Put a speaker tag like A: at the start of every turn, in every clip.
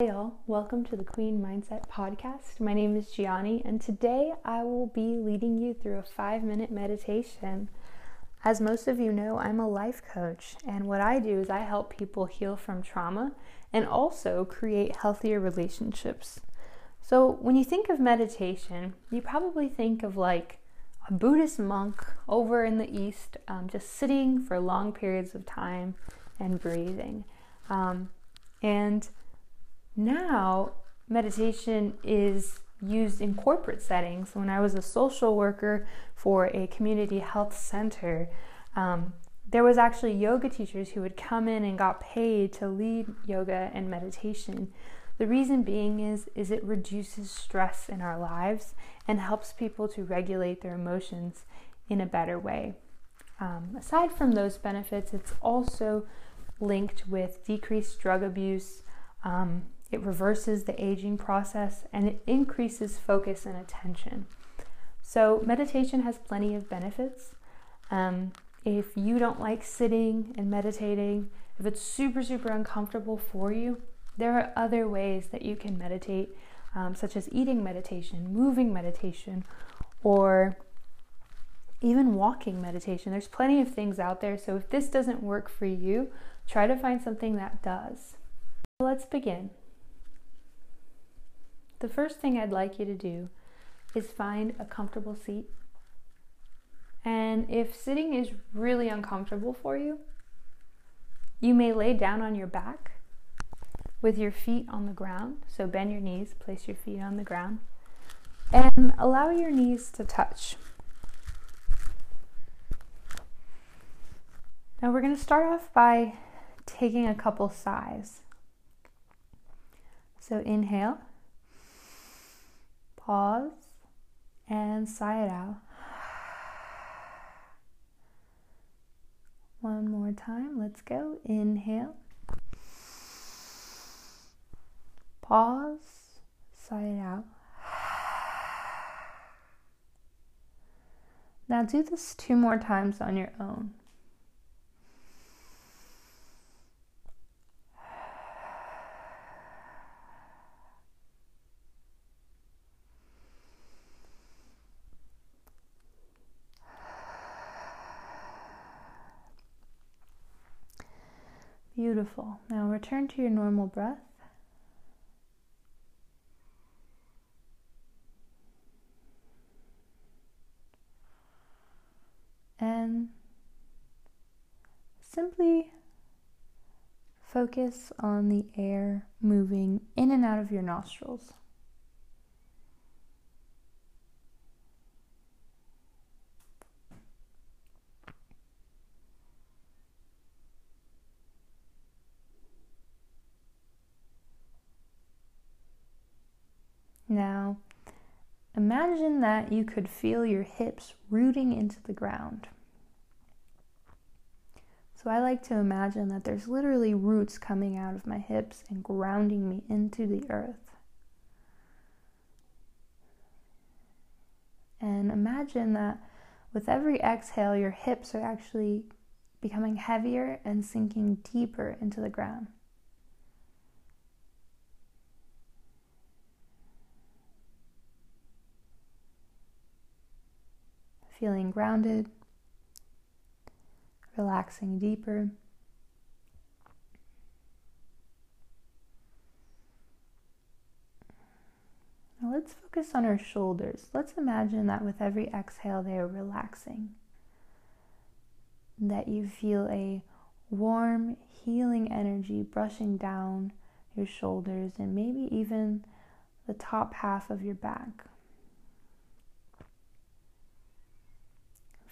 A: Hey all, welcome to the Queen Mindset Podcast. My name is Gianni, and today I will be leading you through a five minute meditation. As most of you know, I'm a life coach, and what I do is I help people heal from trauma and also create healthier relationships. So, when you think of meditation, you probably think of like a Buddhist monk over in the East, um, just sitting for long periods of time and breathing. Um, and now, meditation is used in corporate settings. When I was a social worker for a community health center, um, there was actually yoga teachers who would come in and got paid to lead yoga and meditation. The reason being is is it reduces stress in our lives and helps people to regulate their emotions in a better way. Um, aside from those benefits, it's also linked with decreased drug abuse, um, it reverses the aging process and it increases focus and attention. So, meditation has plenty of benefits. Um, if you don't like sitting and meditating, if it's super, super uncomfortable for you, there are other ways that you can meditate, um, such as eating meditation, moving meditation, or even walking meditation. There's plenty of things out there. So, if this doesn't work for you, try to find something that does. Let's begin. The first thing I'd like you to do is find a comfortable seat. And if sitting is really uncomfortable for you, you may lay down on your back with your feet on the ground. So bend your knees, place your feet on the ground, and allow your knees to touch. Now we're going to start off by taking a couple sighs. So inhale. Pause and sigh it out. One more time. Let's go. Inhale. Pause. Sigh it out. Now do this two more times on your own. Beautiful. Now return to your normal breath. And simply focus on the air moving in and out of your nostrils. Now, imagine that you could feel your hips rooting into the ground. So I like to imagine that there's literally roots coming out of my hips and grounding me into the earth. And imagine that with every exhale, your hips are actually becoming heavier and sinking deeper into the ground. Feeling grounded, relaxing deeper. Now let's focus on our shoulders. Let's imagine that with every exhale, they are relaxing. That you feel a warm, healing energy brushing down your shoulders and maybe even the top half of your back.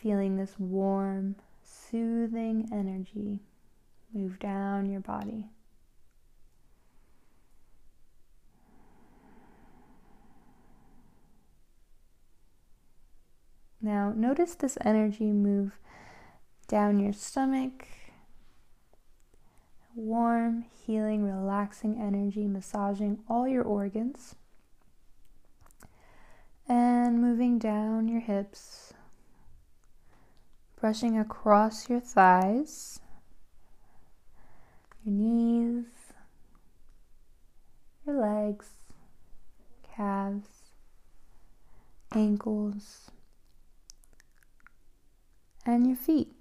A: Feeling this warm, soothing energy move down your body. Now, notice this energy move down your stomach. Warm, healing, relaxing energy massaging all your organs. And moving down your hips, brushing across your thighs, your knees, your legs, calves, ankles, and your feet.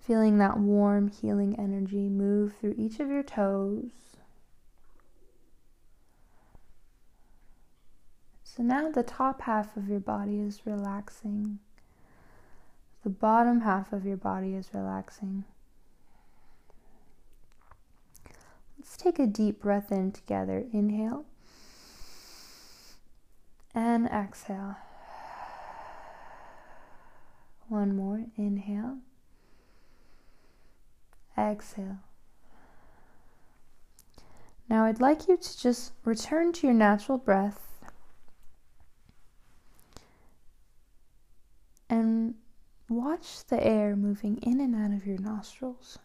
A: Feeling that warm, healing energy move through each of your toes. So now the top half of your body is relaxing. The bottom half of your body is relaxing. Let's take a deep breath in together. Inhale and exhale. One more. Inhale. Exhale. Now, I'd like you to just return to your natural breath and watch the air moving in and out of your nostrils.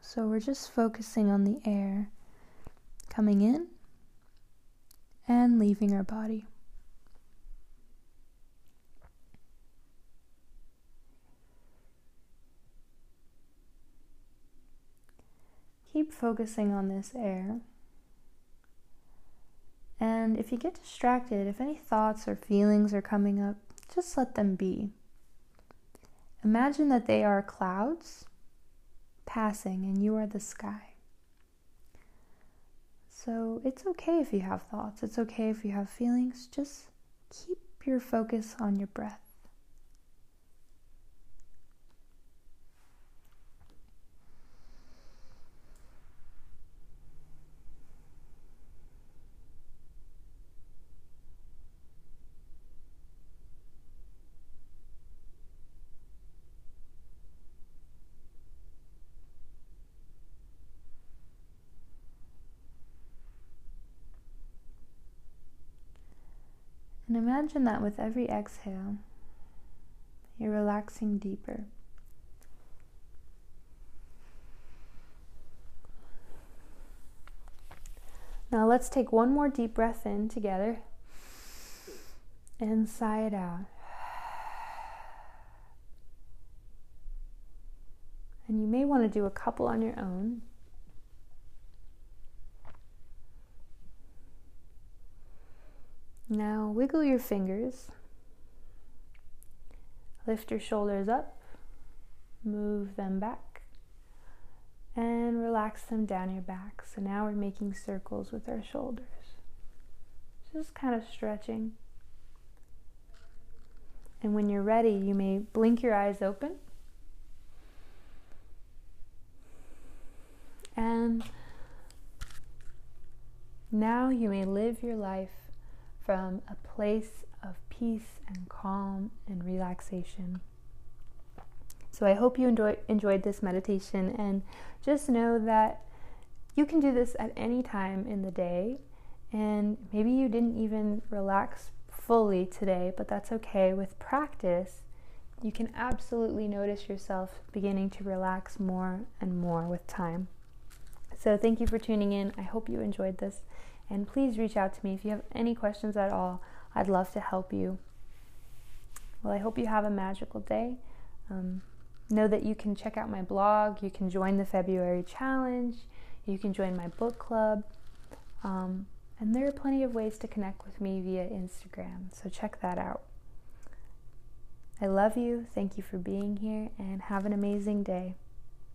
A: So we're just focusing on the air coming in and leaving our body. Keep focusing on this air. And if you get distracted, if any thoughts or feelings are coming up, just let them be. Imagine that they are clouds passing and you are the sky. So it's okay if you have thoughts, it's okay if you have feelings, just keep your focus on your breath. And imagine that with every exhale, you're relaxing deeper. Now let's take one more deep breath in together and sigh it out. And you may want to do a couple on your own. Now wiggle your fingers. Lift your shoulders up, move them back, and relax them down your back. So now we're making circles with our shoulders. Just kind of stretching. And when you're ready, you may blink your eyes open. And now you may live your life from a place of peace and calm and relaxation. So I hope you enjoy, enjoyed this meditation and just know that you can do this at any time in the day. And maybe you didn't even relax fully today, but that's okay. With practice, you can absolutely notice yourself beginning to relax more and more with time. So, thank you for tuning in. I hope you enjoyed this. And please reach out to me if you have any questions at all. I'd love to help you. Well, I hope you have a magical day. Um, know that you can check out my blog, you can join the February challenge, you can join my book club. Um, and there are plenty of ways to connect with me via Instagram, so check that out. I love you. Thank you for being here, and have an amazing day.